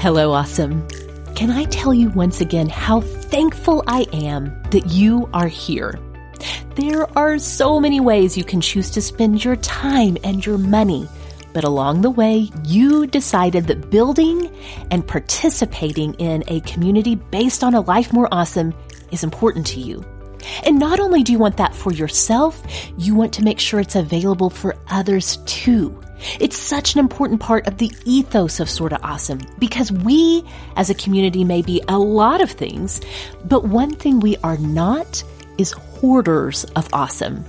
Hello, awesome. Can I tell you once again how thankful I am that you are here? There are so many ways you can choose to spend your time and your money, but along the way, you decided that building and participating in a community based on a life more awesome is important to you. And not only do you want that for yourself, you want to make sure it's available for others too. It's such an important part of the ethos of Sorta Awesome because we as a community may be a lot of things, but one thing we are not is hoarders of awesome.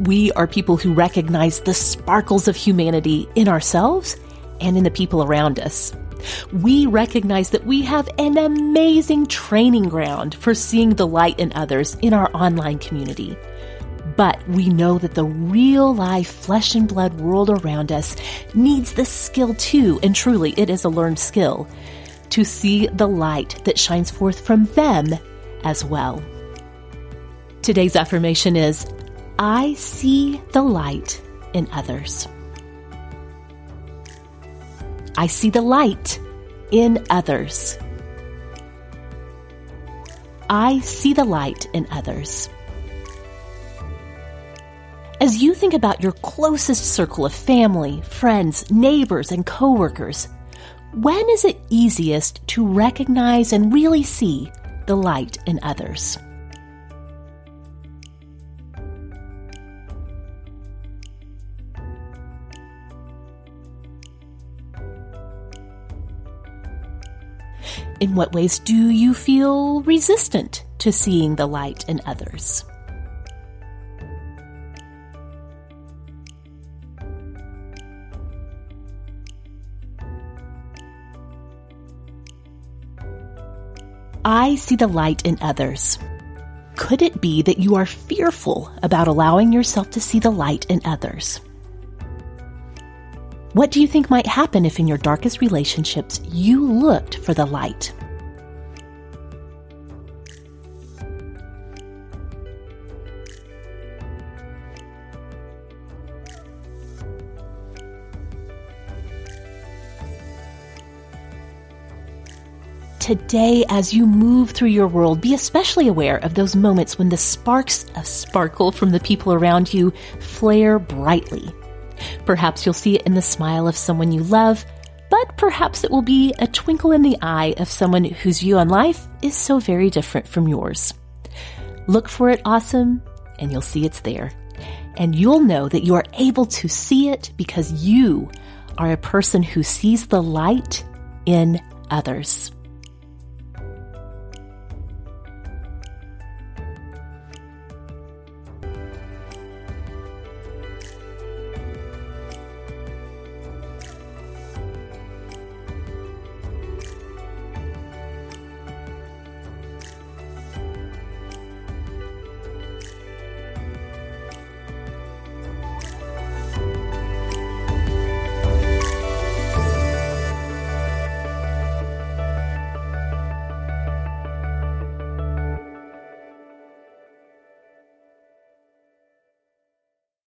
We are people who recognize the sparkles of humanity in ourselves and in the people around us. We recognize that we have an amazing training ground for seeing the light in others in our online community. But we know that the real life flesh and blood world around us needs this skill too, and truly it is a learned skill, to see the light that shines forth from them as well. Today's affirmation is I see the light in others. I see the light in others. I see the light in others. As you think about your closest circle of family, friends, neighbors, and coworkers, when is it easiest to recognize and really see the light in others? In what ways do you feel resistant to seeing the light in others? I see the light in others. Could it be that you are fearful about allowing yourself to see the light in others? What do you think might happen if in your darkest relationships you looked for the light? Today, as you move through your world, be especially aware of those moments when the sparks of sparkle from the people around you flare brightly. Perhaps you'll see it in the smile of someone you love, but perhaps it will be a twinkle in the eye of someone whose view on life is so very different from yours. Look for it awesome, and you'll see it's there. And you'll know that you are able to see it because you are a person who sees the light in others.